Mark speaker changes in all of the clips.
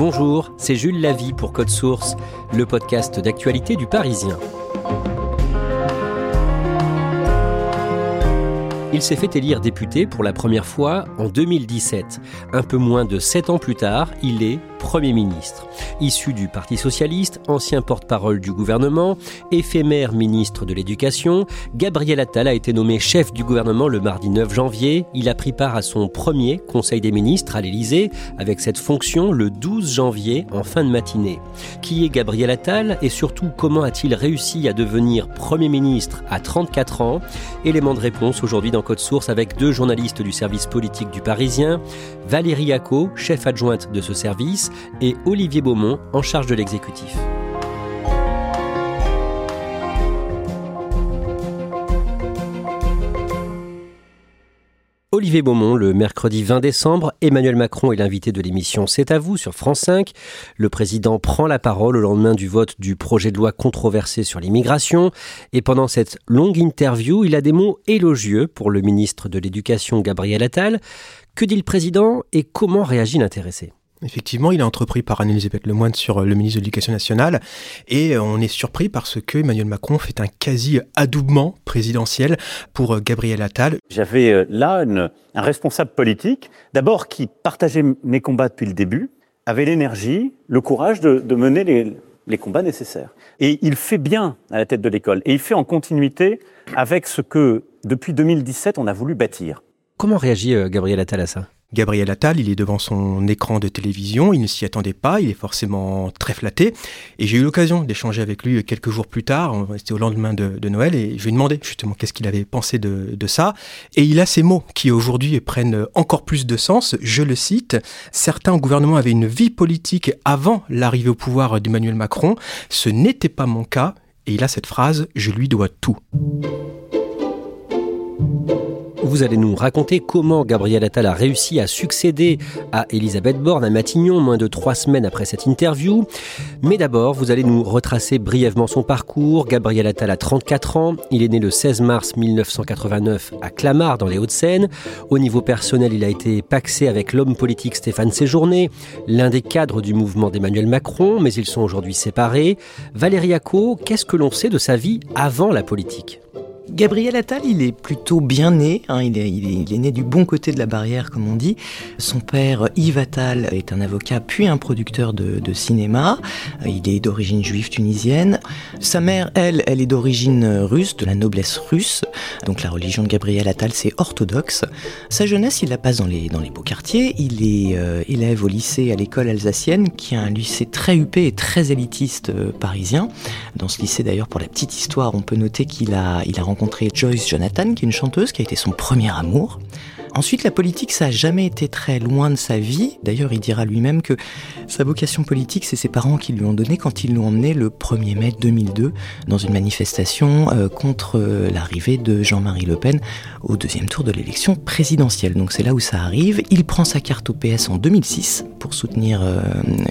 Speaker 1: Bonjour, c'est Jules Lavie pour Code Source, le podcast d'actualité du Parisien. Il s'est fait élire député pour la première fois en 2017. Un peu moins de sept ans plus tard, il est Premier ministre. Issu du Parti socialiste, ancien porte-parole du gouvernement, éphémère ministre de l'Éducation, Gabriel Attal a été nommé chef du gouvernement le mardi 9 janvier. Il a pris part à son premier Conseil des ministres à l'Élysée, avec cette fonction le 12 janvier en fin de matinée. Qui est Gabriel Attal et surtout comment a-t-il réussi à devenir Premier ministre à 34 ans? Élément de réponse aujourd'hui dans Code Source avec deux journalistes du service politique du Parisien, Valérie Acco, chef adjointe de ce service, et Olivier Beaumont en charge de l'exécutif. Olivier Beaumont, le mercredi 20 décembre, Emmanuel Macron est l'invité de l'émission C'est à vous sur France 5. Le président prend la parole au lendemain du vote du projet de loi controversé sur l'immigration. Et pendant cette longue interview, il a des mots élogieux pour le ministre de l'Éducation Gabriel Attal. Que dit le président et comment réagit l'intéressé?
Speaker 2: Effectivement, il a entrepris par Anne-Elisabeth Lemoine sur euh, le ministre de l'Éducation nationale et euh, on est surpris parce que Emmanuel Macron fait un quasi adoubement présidentiel pour euh, Gabriel Attal.
Speaker 3: J'avais là un responsable politique, d'abord qui partageait mes combats depuis le début, avait l'énergie, le courage de, mener les, les combats nécessaires. Et il fait bien à la tête de l'école et il fait en continuité avec ce que depuis 2017 on a voulu bâtir.
Speaker 1: Comment réagit Gabriel Attal à ça?
Speaker 2: Gabriel Attal, il est devant son écran de télévision, il ne s'y attendait pas, il est forcément très flatté. Et j'ai eu l'occasion d'échanger avec lui quelques jours plus tard, c'était au lendemain de, Noël, et je lui ai demandé justement qu'est-ce qu'il avait pensé de, de ça. Et il a ces mots qui aujourd'hui prennent encore plus de sens. Je le cite, certains gouvernements avaient une vie politique avant l'arrivée au pouvoir d'Emmanuel Macron. Ce n'était pas mon cas. Et il a cette phrase, je lui dois tout.
Speaker 1: Vous allez nous raconter comment Gabriel Attal a réussi à succéder à Elisabeth Borne à Matignon, moins de trois semaines après cette interview. Mais d'abord, vous allez nous retracer brièvement son parcours. Gabriel Attal a 34 ans. Il est né le 16 mars 1989 à Clamart, dans les Hauts-de-Seine. Au niveau personnel, il a été paxé avec l'homme politique Stéphane Séjourné, l'un des cadres du mouvement d'Emmanuel Macron, mais ils sont aujourd'hui séparés. Valérie Acco, qu'est-ce que l'on sait de sa vie avant la politique?
Speaker 4: Gabriel Attal, il est plutôt bien né, hein, il, est, né du bon côté de la barrière, comme on dit. Son père, Yves Attal, est un avocat puis un producteur de, cinéma. Il est d'origine juive tunisienne. Sa mère, elle, elle est d'origine russe, de la noblesse russe. Donc la religion de Gabriel Attal, c'est orthodoxe. Sa jeunesse, il la passe dans les, dans les beaux quartiers. Il est euh, élève au lycée, à l'école alsacienne, qui est un lycée très huppé et très élitiste euh, parisien. Dans ce lycée, d'ailleurs, pour la petite histoire, on peut noter qu'il a, il a rencontré Joyce Jonathan, qui est une chanteuse, qui a été son premier amour. Ensuite, la politique, ça a jamais été très loin de sa vie. D'ailleurs, il dira lui-même que sa vocation politique, c'est ses parents qui lui ont donné quand ils l'ont emmené le 1er mai 2002 dans une manifestation euh, contre euh, l'arrivée de Jean-Marie Le Pen au deuxième tour de l'élection présidentielle. Donc c'est là où ça arrive. Il prend sa carte au PS en 2006 pour soutenir euh,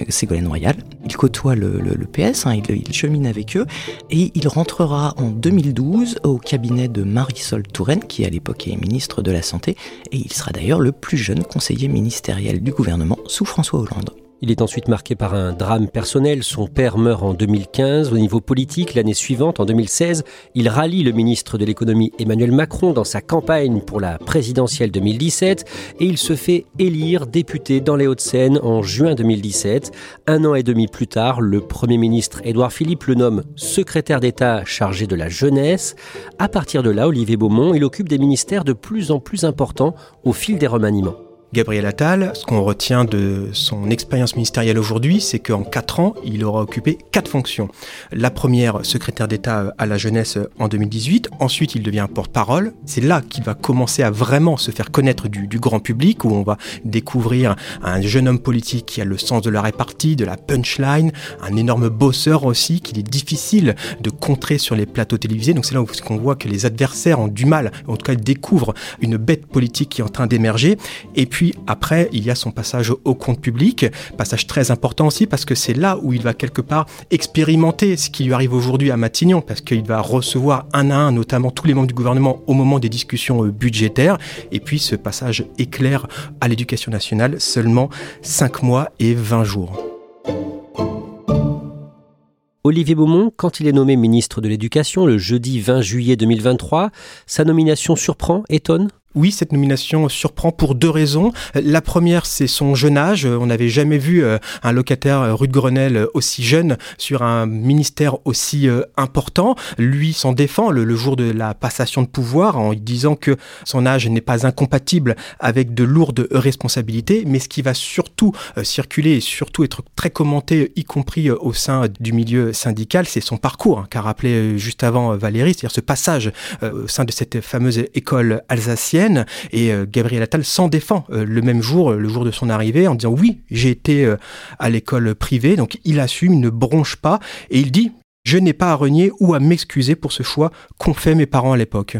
Speaker 4: Ségolène Royal. Il côtoie le, PS, hein, il, chemine avec eux et il rentrera en 2012 au cabinet de Marisol Touraine, qui à l'époque est ministre de la Santé et il sera d'ailleurs le plus jeune conseiller ministériel du gouvernement sous François Hollande.
Speaker 1: Il est ensuite marqué par un drame personnel. Son père meurt en 2015. Au niveau politique, l'année suivante, en 2016, il rallie le ministre de l'économie Emmanuel Macron dans sa campagne pour la présidentielle 2017 et il se fait élire député dans les Hauts-de-Seine en juin 2017. Un an et demi plus tard, le Premier ministre Édouard Philippe le nomme secrétaire d'État chargé de la jeunesse. À partir de là, Olivier Beaumont, il occupe des ministères de plus en plus importants au fil des remaniements.
Speaker 2: Gabriel Attal, ce qu'on retient de son expérience ministérielle aujourd'hui, c'est qu'en quatre ans, il aura occupé quatre fonctions. La première, secrétaire d'État à la jeunesse en 2018. Ensuite, il devient porte-parole. C'est là qu'il va commencer à vraiment se faire connaître du, grand public, où on va découvrir un jeune homme politique qui a le sens de la répartie, de la punchline, un énorme bosseur aussi, qu'il est difficile de contrer sur les plateaux télévisés. Donc c'est là où on voit que les adversaires ont du mal, en tout cas ils découvrent une bête politique qui est en train d'émerger. Et puis puis après, il y a son passage au compte public, passage très important aussi parce que c'est là où il va quelque part expérimenter ce qui lui arrive aujourd'hui à Matignon, parce qu'il va recevoir un à un, notamment tous les membres du gouvernement au moment des discussions euh, budgétaires. Et puis ce passage éclair à l'éducation nationale, seulement 5 mois et 20 jours.
Speaker 1: Olivier Beaumont, quand il est nommé ministre de l'Éducation le jeudi 20 juillet 2023, sa nomination surprend, étonne?
Speaker 2: Oui, cette nomination surprend pour deux raisons. La première, c'est son jeune âge. On n'avait jamais vu euh, un locataire euh, rue de Grenelle euh, aussi jeune sur un ministère aussi important. Lui s'en défend le, jour de la passation de pouvoir en disant que son âge n'est pas incompatible avec de lourdes responsabilités, mais ce qui va surtout circuler et surtout être très commenté, y compris au sein du milieu syndical, c'est son parcours, hein, qu'a rappelé juste avant Valérie, c'est-à-dire ce passage au sein de cette fameuse école alsacienne et euh, Gabriel Attal s'en défend euh, le même jour, le jour de son arrivée, en disant oui, j'ai été euh, à l'école privée, donc il assume, il ne bronche pas, et il dit je n'ai pas à renier ou à m'excuser pour ce choix qu'ont fait mes parents à l'époque.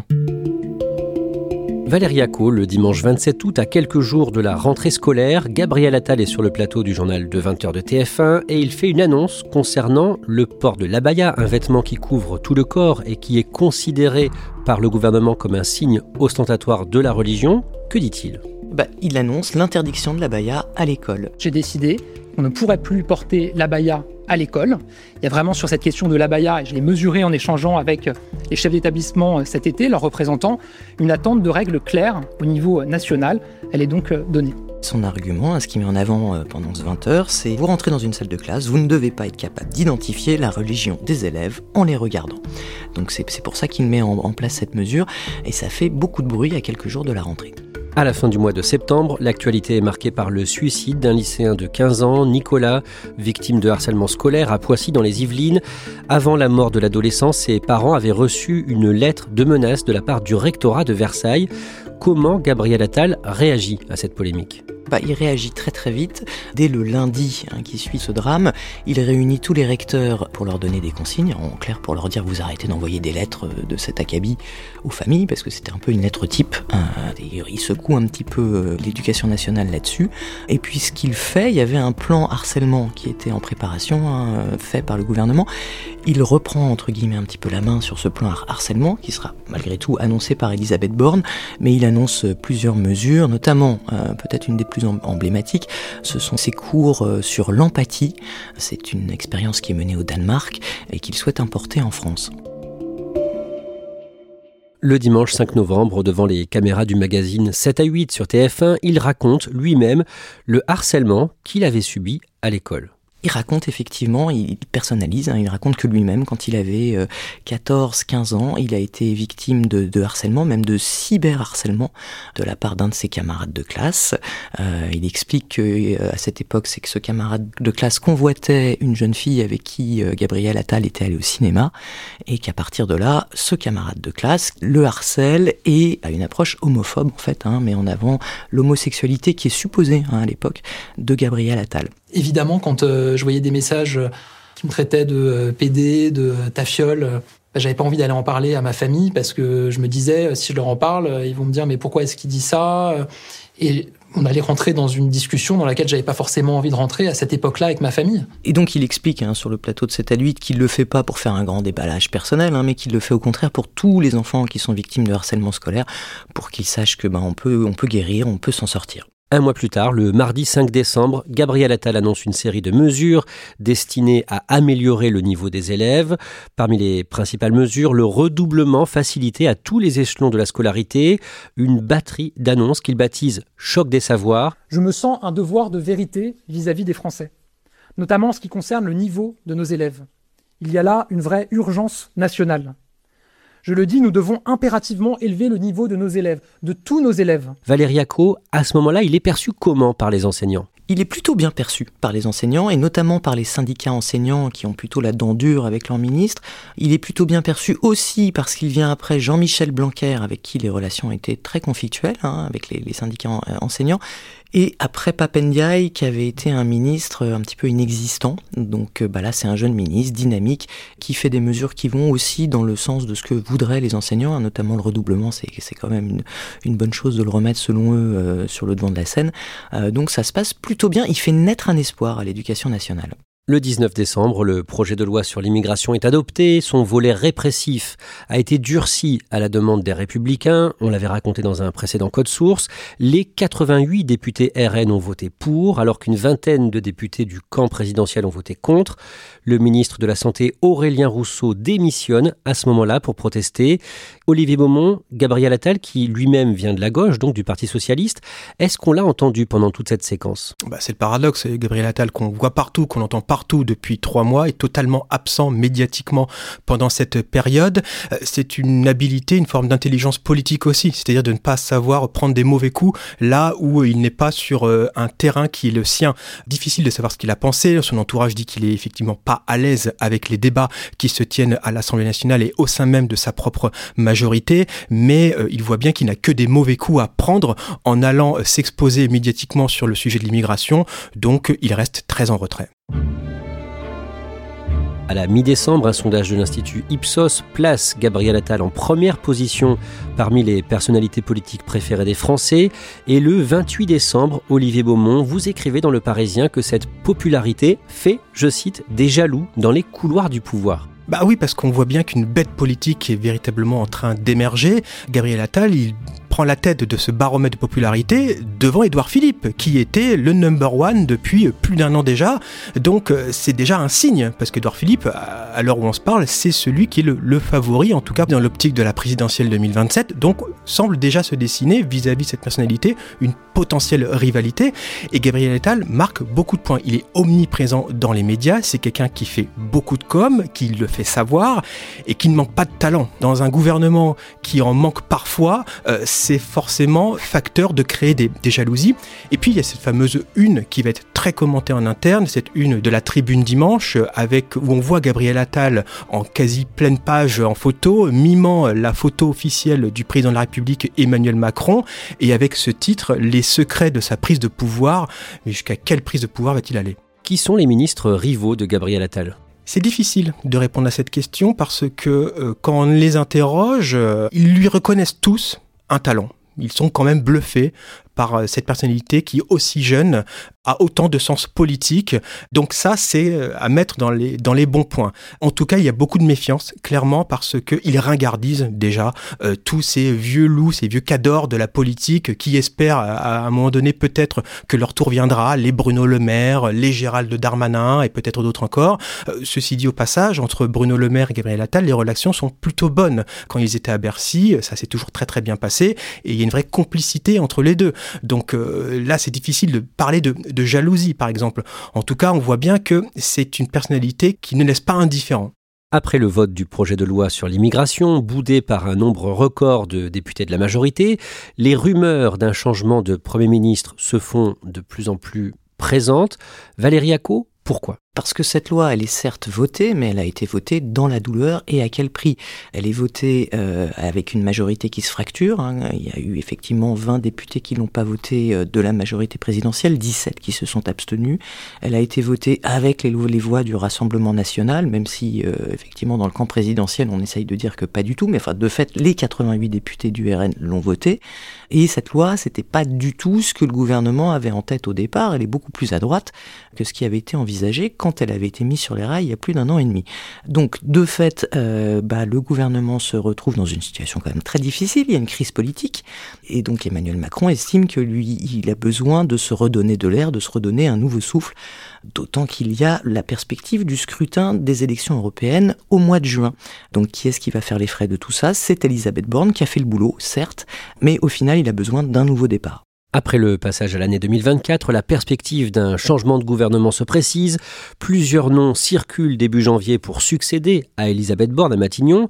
Speaker 1: Valérie Acco, le dimanche 27 août, à quelques jours de la rentrée scolaire, Gabriel Attal est sur le plateau du journal de 20h de TF1 et il fait une annonce concernant le port de l'abaya, un vêtement qui couvre tout le corps et qui est considéré par le gouvernement comme un signe ostentatoire de la religion. Que dit-il?
Speaker 4: Bah, Il annonce l'interdiction de l'abaya à l'école.
Speaker 5: J'ai décidé qu'on ne pourrait plus porter l'abaya à l'école. Il y a vraiment sur cette question de l'abaya, et je l'ai mesuré en échangeant avec les chefs d'établissement cet été, leurs représentants, une attente de règles claires au niveau national. Elle est donc euh, donnée.
Speaker 4: Son argument, ce qu'il met en avant euh, pendant ce 20 heures, c'est vous rentrez dans une salle de classe, vous ne devez pas être capable d'identifier la religion des élèves en les regardant. Donc c'est pour ça qu'il met en place cette mesure, et ça fait beaucoup de bruit à quelques jours de la rentrée.
Speaker 1: À la fin du mois de septembre, l'actualité est marquée par le suicide d'un lycéen de 15 ans, Nicolas, victime de harcèlement scolaire à Poissy dans les Yvelines. Avant la mort de l'adolescent, ses parents avaient reçu une lettre de menace de la part du rectorat de Versailles. Comment Gabriel Attal réagit à cette polémique?
Speaker 4: Bah, il réagit très très vite. Dès le lundi hein, qui suit ce drame, il réunit tous les recteurs pour leur donner des consignes, en clair pour leur dire vous arrêtez d'envoyer des lettres de cet acabit aux familles, parce que c'était un peu une lettre type. Hein. il secoue un petit peu euh, l'éducation nationale là-dessus. Et puis ce qu'il fait, il y avait un plan harcèlement qui était en préparation, hein, fait par le gouvernement. Il reprend entre guillemets un petit peu la main sur ce plan harcèlement, qui sera malgré tout annoncé par Elisabeth Borne, mais il annonce plusieurs mesures, notamment euh, peut-être une des plus emblématique, ce sont ses cours euh, sur l'empathie. C'est une expérience qui est menée au Danemark et qu'il souhaite importer en France.
Speaker 1: Le dimanche 5 novembre, devant les caméras du magazine 7 à 8 sur TF1, il raconte lui-même le harcèlement qu'il avait subi à l'école.
Speaker 4: Il raconte effectivement, il personnalise, hein, il raconte que lui-même, quand il avait 14-15 euh, ans, il a été victime de, harcèlement, même de cyberharcèlement de la part d'un de ses camarades de classe. Euh, il explique que euh, cette époque, c'est que ce camarade de classe convoitait une jeune fille avec qui Gabriel Attal était allé au cinéma, et qu'à partir de là, ce camarade de classe le harcèle et a une approche homophobe en fait, hein, mais en avant l'homosexualité qui est supposée hein, à l'époque de Gabriel Attal.
Speaker 5: Évidemment, quand je voyais des messages euh, qui me traitaient de euh, PD, de tafiole, bah, j'avais pas envie d'aller en parler à ma famille parce que je me disais, si je leur en parle, ils vont me dire, mais pourquoi est-ce qu'il dit ça Et on allait rentrer dans une discussion dans laquelle j'avais pas forcément envie de rentrer à cette époque-là avec ma famille.
Speaker 4: Et donc il explique hein, sur le plateau de 7 à 8 qu'il le fait pas pour faire un grand déballage personnel, hein, mais qu'il le fait au contraire pour tous les enfants qui sont victimes de harcèlement scolaire, pour qu'ils sachent que ben on peut on peut guérir, on peut s'en sortir.
Speaker 1: Un mois plus tard, le mardi 5 décembre, Gabriel Attal annonce une série de mesures destinées à améliorer le niveau des élèves. Parmi les principales mesures, le redoublement facilité à tous les échelons de la scolarité, une batterie d'annonces qu'il baptise Choc des savoirs.
Speaker 5: Je me sens un devoir de vérité vis-à-vis des Français, notamment en ce qui concerne le niveau de nos élèves. Il y a là une vraie urgence nationale.
Speaker 6: Je le dis, nous devons impérativement élever le niveau de nos élèves, de tous nos élèves.
Speaker 1: Valérie Acco, à ce moment-là, il est perçu comment par les enseignants?
Speaker 4: Il est plutôt bien perçu par les enseignants et notamment par les syndicats enseignants qui ont plutôt la dent dure avec leur ministre. Il est plutôt bien perçu aussi parce qu'il vient après Jean-Michel Blanquer avec qui les relations étaient très conflictuelles hein, avec les, les syndicats enseignants et après Papendiaï, qui avait été un ministre un petit peu inexistant, donc euh, bah là c'est un jeune ministre dynamique qui fait des mesures qui vont aussi dans le sens de ce que voudraient les enseignants, hein, notamment le redoublement, c'est quand même une, bonne chose de le remettre selon eux euh, sur le devant de la scène. Euh, donc ça se passe plutôt bien, il fait naître un espoir à l'éducation nationale.
Speaker 1: Le 19 décembre, le projet de loi sur l'immigration est adopté. Son volet répressif a été durci à la demande des républicains. On l'avait raconté dans un précédent code source. Les 88 députés RN ont voté pour, alors qu'une vingtaine de députés du camp présidentiel ont voté contre. Le ministre de la Santé, Aurélien Rousseau, démissionne à ce moment-là pour protester. Olivier Beaumont, Gabriel Attal, qui lui-même vient de la gauche, donc du Parti Socialiste, est-ce qu'on l'a entendu pendant toute cette séquence?
Speaker 2: Bah, C'est le paradoxe, Gabriel Attal, qu'on voit partout, qu'on entend partout depuis trois mois, est totalement absent médiatiquement pendant cette période. Euh, c'est une habilité, une forme d'intelligence politique aussi, c'est-à-dire de ne pas savoir prendre des mauvais coups là où il n'est pas sur euh, un terrain qui est le sien. Difficile de savoir ce qu'il a pensé, son entourage dit qu'il est effectivement à l'aise avec les débats qui se tiennent à l'Assemblée nationale et au sein même de sa propre majorité, mais euh, il voit bien qu'il n'a que des mauvais coups à prendre en allant s'exposer médiatiquement sur le sujet de l'immigration, donc il reste très en retrait.
Speaker 1: À la mi-décembre, un sondage de l'Institut Ipsos place Gabriel Attal en première position parmi les personnalités politiques préférées des Français. Et le 28 décembre, Olivier Beaumont, vous écrivez dans Le Parisien que cette popularité fait, je cite, des jaloux dans les couloirs du pouvoir.
Speaker 2: Bah oui, parce qu'on voit bien qu'une bête politique est véritablement en train d'émerger. Gabriel Attal, il prend la tête de ce baromètre de popularité devant Édouard Philippe, qui était le number one depuis plus d'un an déjà. Donc euh, c'est déjà un signe, parce qu'Édouard Philippe, à l'heure où on se parle, c'est celui qui est le, favori, en tout cas dans l'optique de la présidentielle 2027. Donc semble déjà se dessiner vis-à-vis de cette personnalité une potentielle rivalité. Et Gabriel Attal marque beaucoup de points. Il est omniprésent dans les médias, c'est quelqu'un qui fait beaucoup de com, qui le fait savoir et qui ne manque pas de talent. Dans un gouvernement qui en manque parfois, euh, forcément facteur de créer des, jalousies. Et puis il y a cette fameuse une qui va être très commentée en interne, cette une de la tribune dimanche, avec où on voit Gabriel Attal en quasi pleine page en photo, mimant la photo officielle du président de la République Emmanuel Macron, et avec ce titre, Les secrets de sa prise de pouvoir. Mais jusqu'à quelle prise de pouvoir va-t-il aller?
Speaker 1: Qui sont les ministres rivaux de Gabriel Attal?
Speaker 2: C'est difficile de répondre à cette question parce que euh, quand on les interroge, euh, ils lui reconnaissent tous un talent. Ils sont quand même bluffés par euh, cette personnalité qui, aussi jeune, a autant de sens politique. Donc ça, c'est euh, à mettre dans les, dans les bons points. En tout cas, il y a beaucoup de méfiance, clairement, parce qu'il ringardise déjà euh, tous ces vieux loups, ces vieux cadors de la politique qui espèrent à, un moment donné peut-être que leur tour viendra, les Bruno Le Maire, les Gérald Darmanin et peut-être d'autres encore. ceci dit au passage, entre Bruno Le Maire et Gabriel Attal, les relations sont plutôt bonnes. Quand ils étaient à Bercy, ça s'est toujours très très bien passé et il y a une vraie complicité entre les deux. Donc euh, là, c'est difficile de parler de, jalousie, par exemple. En tout cas, on voit bien que c'est une personnalité qui ne laisse pas indifférent.
Speaker 1: Après le vote du projet de loi sur l'immigration, boudé par un nombre record de députés de la majorité, les rumeurs d'un changement de Premier ministre se font de plus en plus présentes. Valérie Acco, pourquoi?
Speaker 4: Parce que cette loi, elle est certes votée, mais elle a été votée dans la douleur et à quel prix? Elle est votée euh, avec une majorité qui se fracture. Hein. Il y a eu effectivement 20 députés qui l'ont pas votée euh, de la majorité présidentielle, 17 qui se sont abstenus. Elle a été votée avec les, voix du Rassemblement national, même si euh, effectivement dans le camp présidentiel on essaye de dire que pas du tout, mais enfin de fait les 88 députés du RN l'ont votée. Et cette loi, c'était pas du tout ce que le gouvernement avait en tête au départ. Elle est beaucoup plus à droite que ce qui avait été envisagé quand elle avait été mise sur les rails il y a plus d'un an et demi. Donc, de fait, euh, bah, le gouvernement se retrouve dans une situation quand même très difficile. Il y a une crise politique. Et donc, Emmanuel Macron estime que lui, il a besoin de se redonner de l'air, de se redonner un nouveau souffle. D'autant qu'il y a la perspective du scrutin des élections européennes au mois de juin. Donc, qui est-ce qui va faire les frais de tout ça? C'est Elisabeth Borne qui a fait le boulot, certes, mais au final, il a besoin d'un nouveau départ.
Speaker 1: Après le passage à l'année 2024, la perspective d'un changement de gouvernement se précise. Plusieurs noms circulent début janvier pour succéder à Elisabeth Borne à Matignon.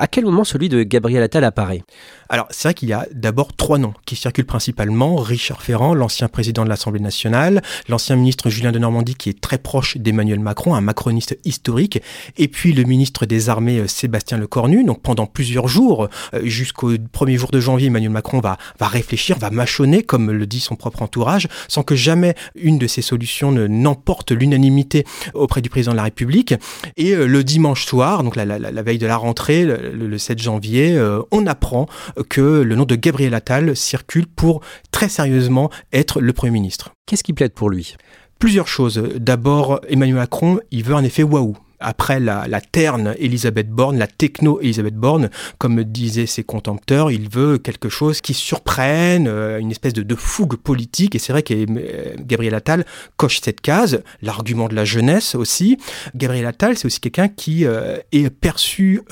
Speaker 1: À quel moment celui de Gabriel Attal apparaît?
Speaker 2: Alors, c'est vrai qu'il y a d'abord trois noms qui circulent principalement. Richard Ferrand, l'ancien président de l'Assemblée nationale, l'ancien ministre Julien de Normandie, qui est très proche d'Emmanuel Macron, un macroniste historique, et puis le ministre des Armées euh, Sébastien Lecornu. Donc, pendant plusieurs jours, euh, jusqu'au premier jour de janvier, Emmanuel Macron va, va réfléchir, va mâchonner, comme le dit son propre entourage, sans que jamais une de ces solutions n'emporte l'unanimité auprès du président de la République. Et euh, le dimanche soir, donc la, veille de la rentrée, le, 7 janvier, euh, on apprend que le nom de Gabriel Attal circule pour très sérieusement être le Premier ministre.
Speaker 1: Qu'est-ce qui plaide pour lui?
Speaker 2: Plusieurs choses. D'abord, Emmanuel Macron, il veut un effet waouh après la, terne Elisabeth Borne, la techno Elisabeth Borne, comme disaient ses contempteurs, il veut quelque chose qui surprenne, euh, une espèce de, de, fougue politique. Et c'est vrai que euh, Gabriel Attal coche cette case, l'argument de la jeunesse aussi. Gabriel Attal, c'est aussi quelqu'un qui euh, est perçu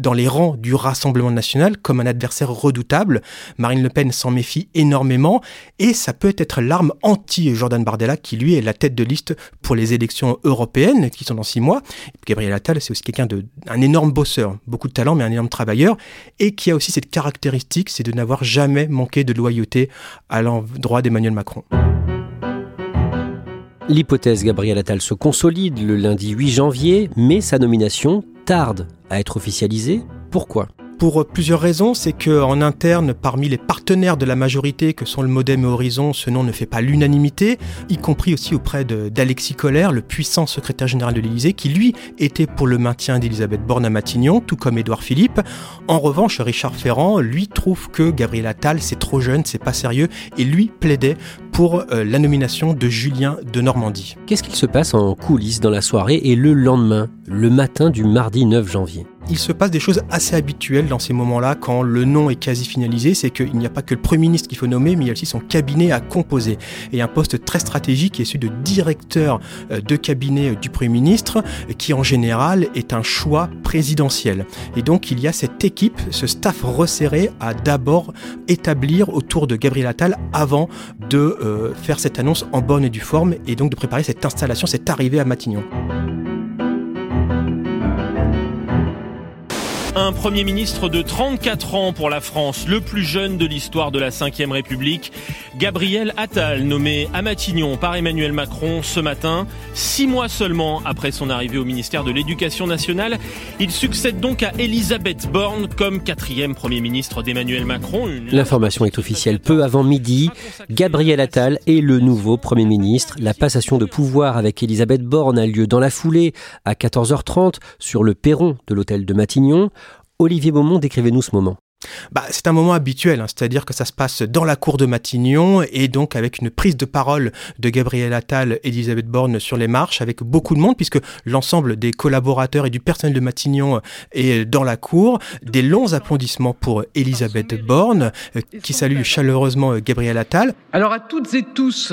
Speaker 2: dans les rangs du Rassemblement national comme un adversaire redoutable. Marine Le Pen s'en méfie énormément et ça peut être l'arme anti-Jordan Bardella qui lui est la tête de liste pour les élections européennes qui sont dans six mois. Gabriel Attal, c'est aussi quelqu'un d'un énorme bosseur, beaucoup de talent, mais un énorme travailleur, et qui a aussi cette caractéristique, c'est de n'avoir jamais manqué de loyauté à l'endroit d'Emmanuel Macron.
Speaker 1: L'hypothèse Gabriel Attal se consolide le lundi 8 janvier, mais sa nomination tarde à être officialisée. Pourquoi?
Speaker 2: Pour plusieurs raisons, c'est que en interne, parmi les partenaires de la majorité que sont le Modem et Horizon, ce nom ne fait pas l'unanimité, y compris aussi auprès d'Alexis Collère, le puissant secrétaire général de l'Élysée, qui lui était pour le maintien d'Elisabeth Borne à Matignon, tout comme Édouard Philippe. En revanche, Richard Ferrand, lui, trouve que Gabriel Attal, c'est trop jeune, c'est pas sérieux, et lui plaidait pour euh, la nomination de Julien de Normandie.
Speaker 1: Qu'est-ce qu'il se passe en coulisses dans la soirée et le lendemain, le matin du mardi 9 janvier?
Speaker 2: Il se passe des choses assez habituelles dans ces moments-là quand le nom est quasi finalisé, c'est qu'il n'y a pas que le Premier ministre qu'il faut nommer, mais il y a aussi son cabinet à composer. Et un poste très stratégique est celui de directeur euh, de cabinet euh, du Premier ministre, qui en général est un choix présidentiel. Et donc il y a cette équipe, ce staff resserré à d'abord établir autour de Gabriel Attal avant de euh, faire cette annonce en bonne et due forme et donc de préparer cette installation, cette arrivée à Matignon.
Speaker 7: Un Premier ministre de 34 ans pour la France, le plus jeune de l'histoire de la Ve République, Gabriel Attal, nommé à Matignon par Emmanuel Macron ce matin, six mois seulement après son arrivée au ministère de l'Éducation nationale. Il succède donc à Elisabeth Borne comme quatrième Premier ministre d'Emmanuel Macron.
Speaker 1: L'information est officielle peu avant midi. Gabriel Attal est le nouveau Premier ministre. La passation de pouvoir avec Elisabeth Borne a lieu dans la foulée à 14h30 sur le perron de l'hôtel de Matignon. Olivier Beaumont, décrivez-nous ce moment.
Speaker 2: Bah, c'est un moment habituel, hein. c'est-à-dire que ça se passe dans la cour de Matignon et donc avec une prise de parole de Gabriel Attal et d'Elisabeth Borne sur les marches, avec beaucoup de monde, puisque l'ensemble des collaborateurs et du personnel de Matignon est dans la cour. Des longs applaudissements pour Elisabeth Borne, euh, qui salue chaleureusement euh, Gabriel Attal.
Speaker 8: Alors à toutes et tous,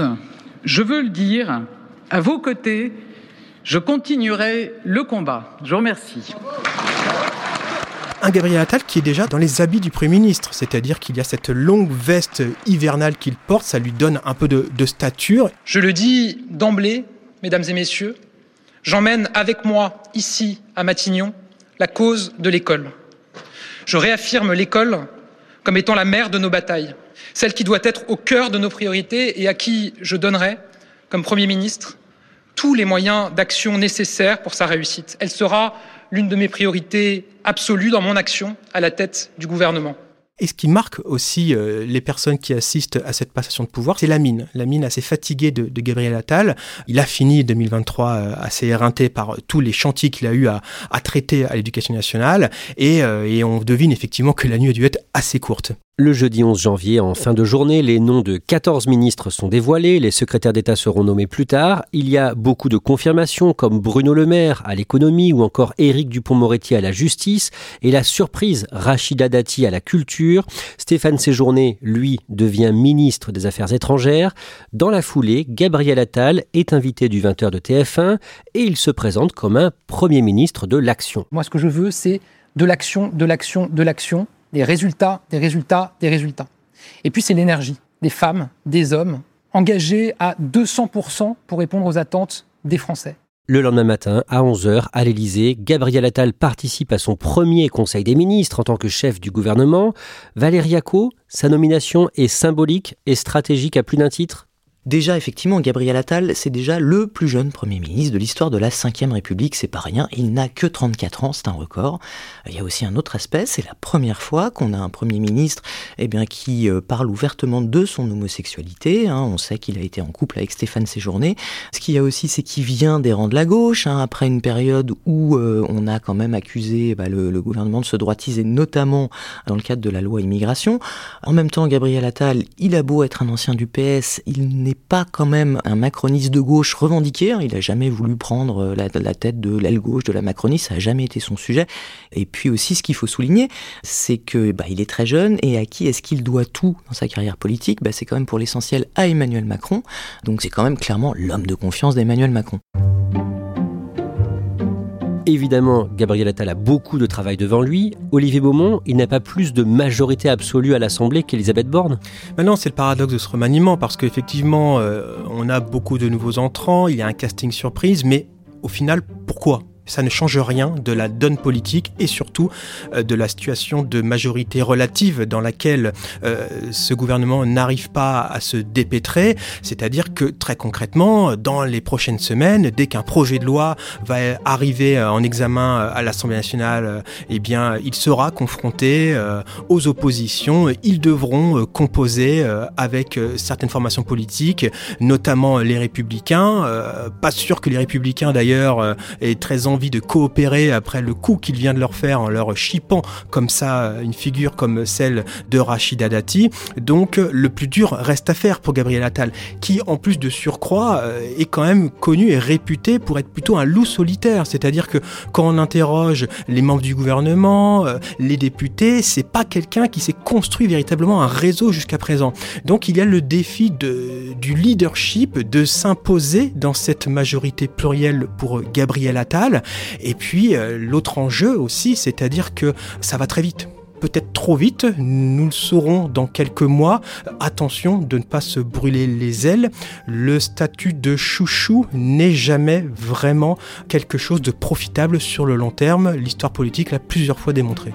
Speaker 8: je veux le dire, à vos côtés, je continuerai le combat. Je vous remercie
Speaker 2: un Gabriel Attal qui est déjà dans les habits du Premier ministre, c'est-à-dire qu'il y a cette longue veste hivernale qu'il porte, ça lui donne un peu de, de stature.
Speaker 5: Je le dis d'emblée, mesdames et messieurs, j'emmène avec moi, ici, à Matignon, la cause de l'école. Je réaffirme l'école comme étant la mère de nos batailles, celle qui doit être au cœur de nos priorités et à qui je donnerai, comme Premier ministre, tous les moyens d'action nécessaires pour sa réussite. Elle sera l'une de mes priorités absolues dans mon action à la tête du gouvernement.
Speaker 2: Et ce qui marque aussi euh, les personnes qui assistent à cette passation de pouvoir, c'est la mine. La mine assez fatiguée de, Gabriel Attal. Il a fini 2023 euh, assez éreinté par tous les chantiers qu'il a eu à, traiter à l'éducation nationale. Euh, et on devine effectivement que la nuit a dû être assez courte.
Speaker 1: Le jeudi 11 janvier, en fin de journée, les noms de 14 ministres sont dévoilés, les secrétaires d'État seront nommés plus tard. Il y a beaucoup de confirmations comme Bruno Le Maire à l'économie ou encore Éric Dupont-Moretti à la justice et la surprise Rachida Dati à la culture. Stéphane Séjourné, lui, devient ministre des Affaires étrangères. Dans la foulée, Gabriel Attal est invité du 20h de TF1 et il se présente comme un Premier ministre de l'action.
Speaker 6: Moi, ce que je veux, c'est de l'action, de l'action, de l'action des résultats, des résultats, des résultats. Et puis c'est l'énergie des femmes, des hommes, engagés à 200% pour répondre aux attentes des Français.
Speaker 1: Le lendemain matin, à 11h, à l'Élysée, Gabriel Attal participe à son premier Conseil des ministres en tant que chef du gouvernement. Valérie Acco, sa nomination est symbolique et stratégique à plus d'un titre?
Speaker 4: Déjà, effectivement, Gabriel Attal, c'est déjà le plus jeune Premier ministre de l'histoire de la Ve République, c'est pas rien, il n'a que 34 ans, c'est un record. Il y a aussi un autre aspect, c'est la première fois qu'on a un Premier ministre eh qui euh, parle ouvertement de son homosexualité. Hein. On sait qu'il a été en couple avec Stéphane Séjourné. Ce qu'il y a aussi, c'est qu'il vient des rangs de la gauche, hein, après une période où euh, on a quand même accusé bah, le, le, gouvernement de se droitiser, notamment dans le cadre de la loi immigration. En même temps, Gabriel Attal, il a beau être un ancien du PS, il n'est pas quand même un macroniste de gauche revendiqué. Hein. Il a jamais voulu prendre euh, la, tête de l'aile gauche de la Macronie. Ça a jamais été son sujet. Et puis aussi, ce qu'il faut souligner, c'est que bah, il est très jeune et à qui est-ce qu'il doit tout dans sa carrière politique? Bah, C'est quand même pour l'essentiel à Emmanuel Macron. Donc c'est quand même clairement l'homme de confiance d'Emmanuel Macron.
Speaker 1: Évidemment, Gabriel Attal a beaucoup de travail devant lui. Olivier Beaumont, il n'a pas plus de majorité absolue à l'Assemblée qu'Elisabeth Borne
Speaker 2: Maintenant, c'est le paradoxe de ce remaniement, parce qu'effectivement, euh, on a beaucoup de nouveaux entrants, il y a un casting surprise, mais au final, pourquoi? Ça ne change rien de la donne politique et surtout euh, de la situation de majorité relative dans laquelle euh, ce gouvernement n'arrive pas à se dépêtrer. C'est-à-dire que très concrètement, dans les prochaines semaines, dès qu'un projet de loi va arriver euh, en examen à l'Assemblée nationale, eh bien, il sera confronté aux oppositions. Ils devront composer avec certaines formations politiques, notamment les Républicains. Pas sûr que les Républicains d'ailleurs aient très envie de coopérer après le coup qu'il vient de leur faire en leur chipant comme ça une figure comme celle de Rachida Dati. Donc le plus dur reste à faire pour Gabriel Attal, qui en plus de surcroît euh, est quand même connu et réputé pour être plutôt un loup solitaire. C'est-à-dire que quand on interroge les membres du gouvernement, euh, les députés, c'est pas quelqu'un qui s'est construit véritablement un réseau jusqu'à présent. Donc il y a le défi de, du leadership, de s'imposer dans cette majorité plurielle pour Gabriel Attal. Et puis euh, l'autre enjeu aussi, c'est-à-dire que ça va très vite peut-être trop vite, nous le saurons dans quelques mois. Attention de ne pas se brûler les ailes. Le statut de chouchou n'est jamais vraiment quelque chose de profitable sur le long terme. L'histoire politique l'a plusieurs fois démontré.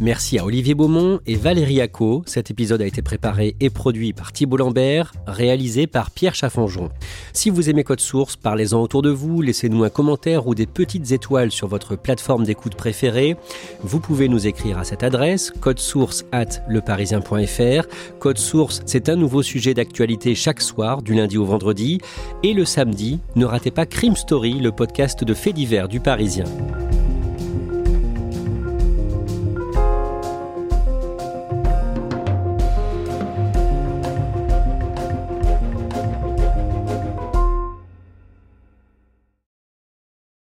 Speaker 1: Merci à Olivier Beaumont et Valérie Acco. Cet épisode a été préparé et produit par Thibault Lambert, réalisé par Pierre Chaffanjon. Si vous aimez Code Source, parlez-en autour de vous, laissez-nous un commentaire ou des petites étoiles sur votre plateforme d'écoute préférée. Vous pouvez nous écrire à cette adresse, codesource at leparisien.fr. Code Source, c'est un nouveau sujet d'actualité chaque soir, du lundi au vendredi. Et le samedi, ne ratez pas Crime Story, le podcast de faits divers du Parisien.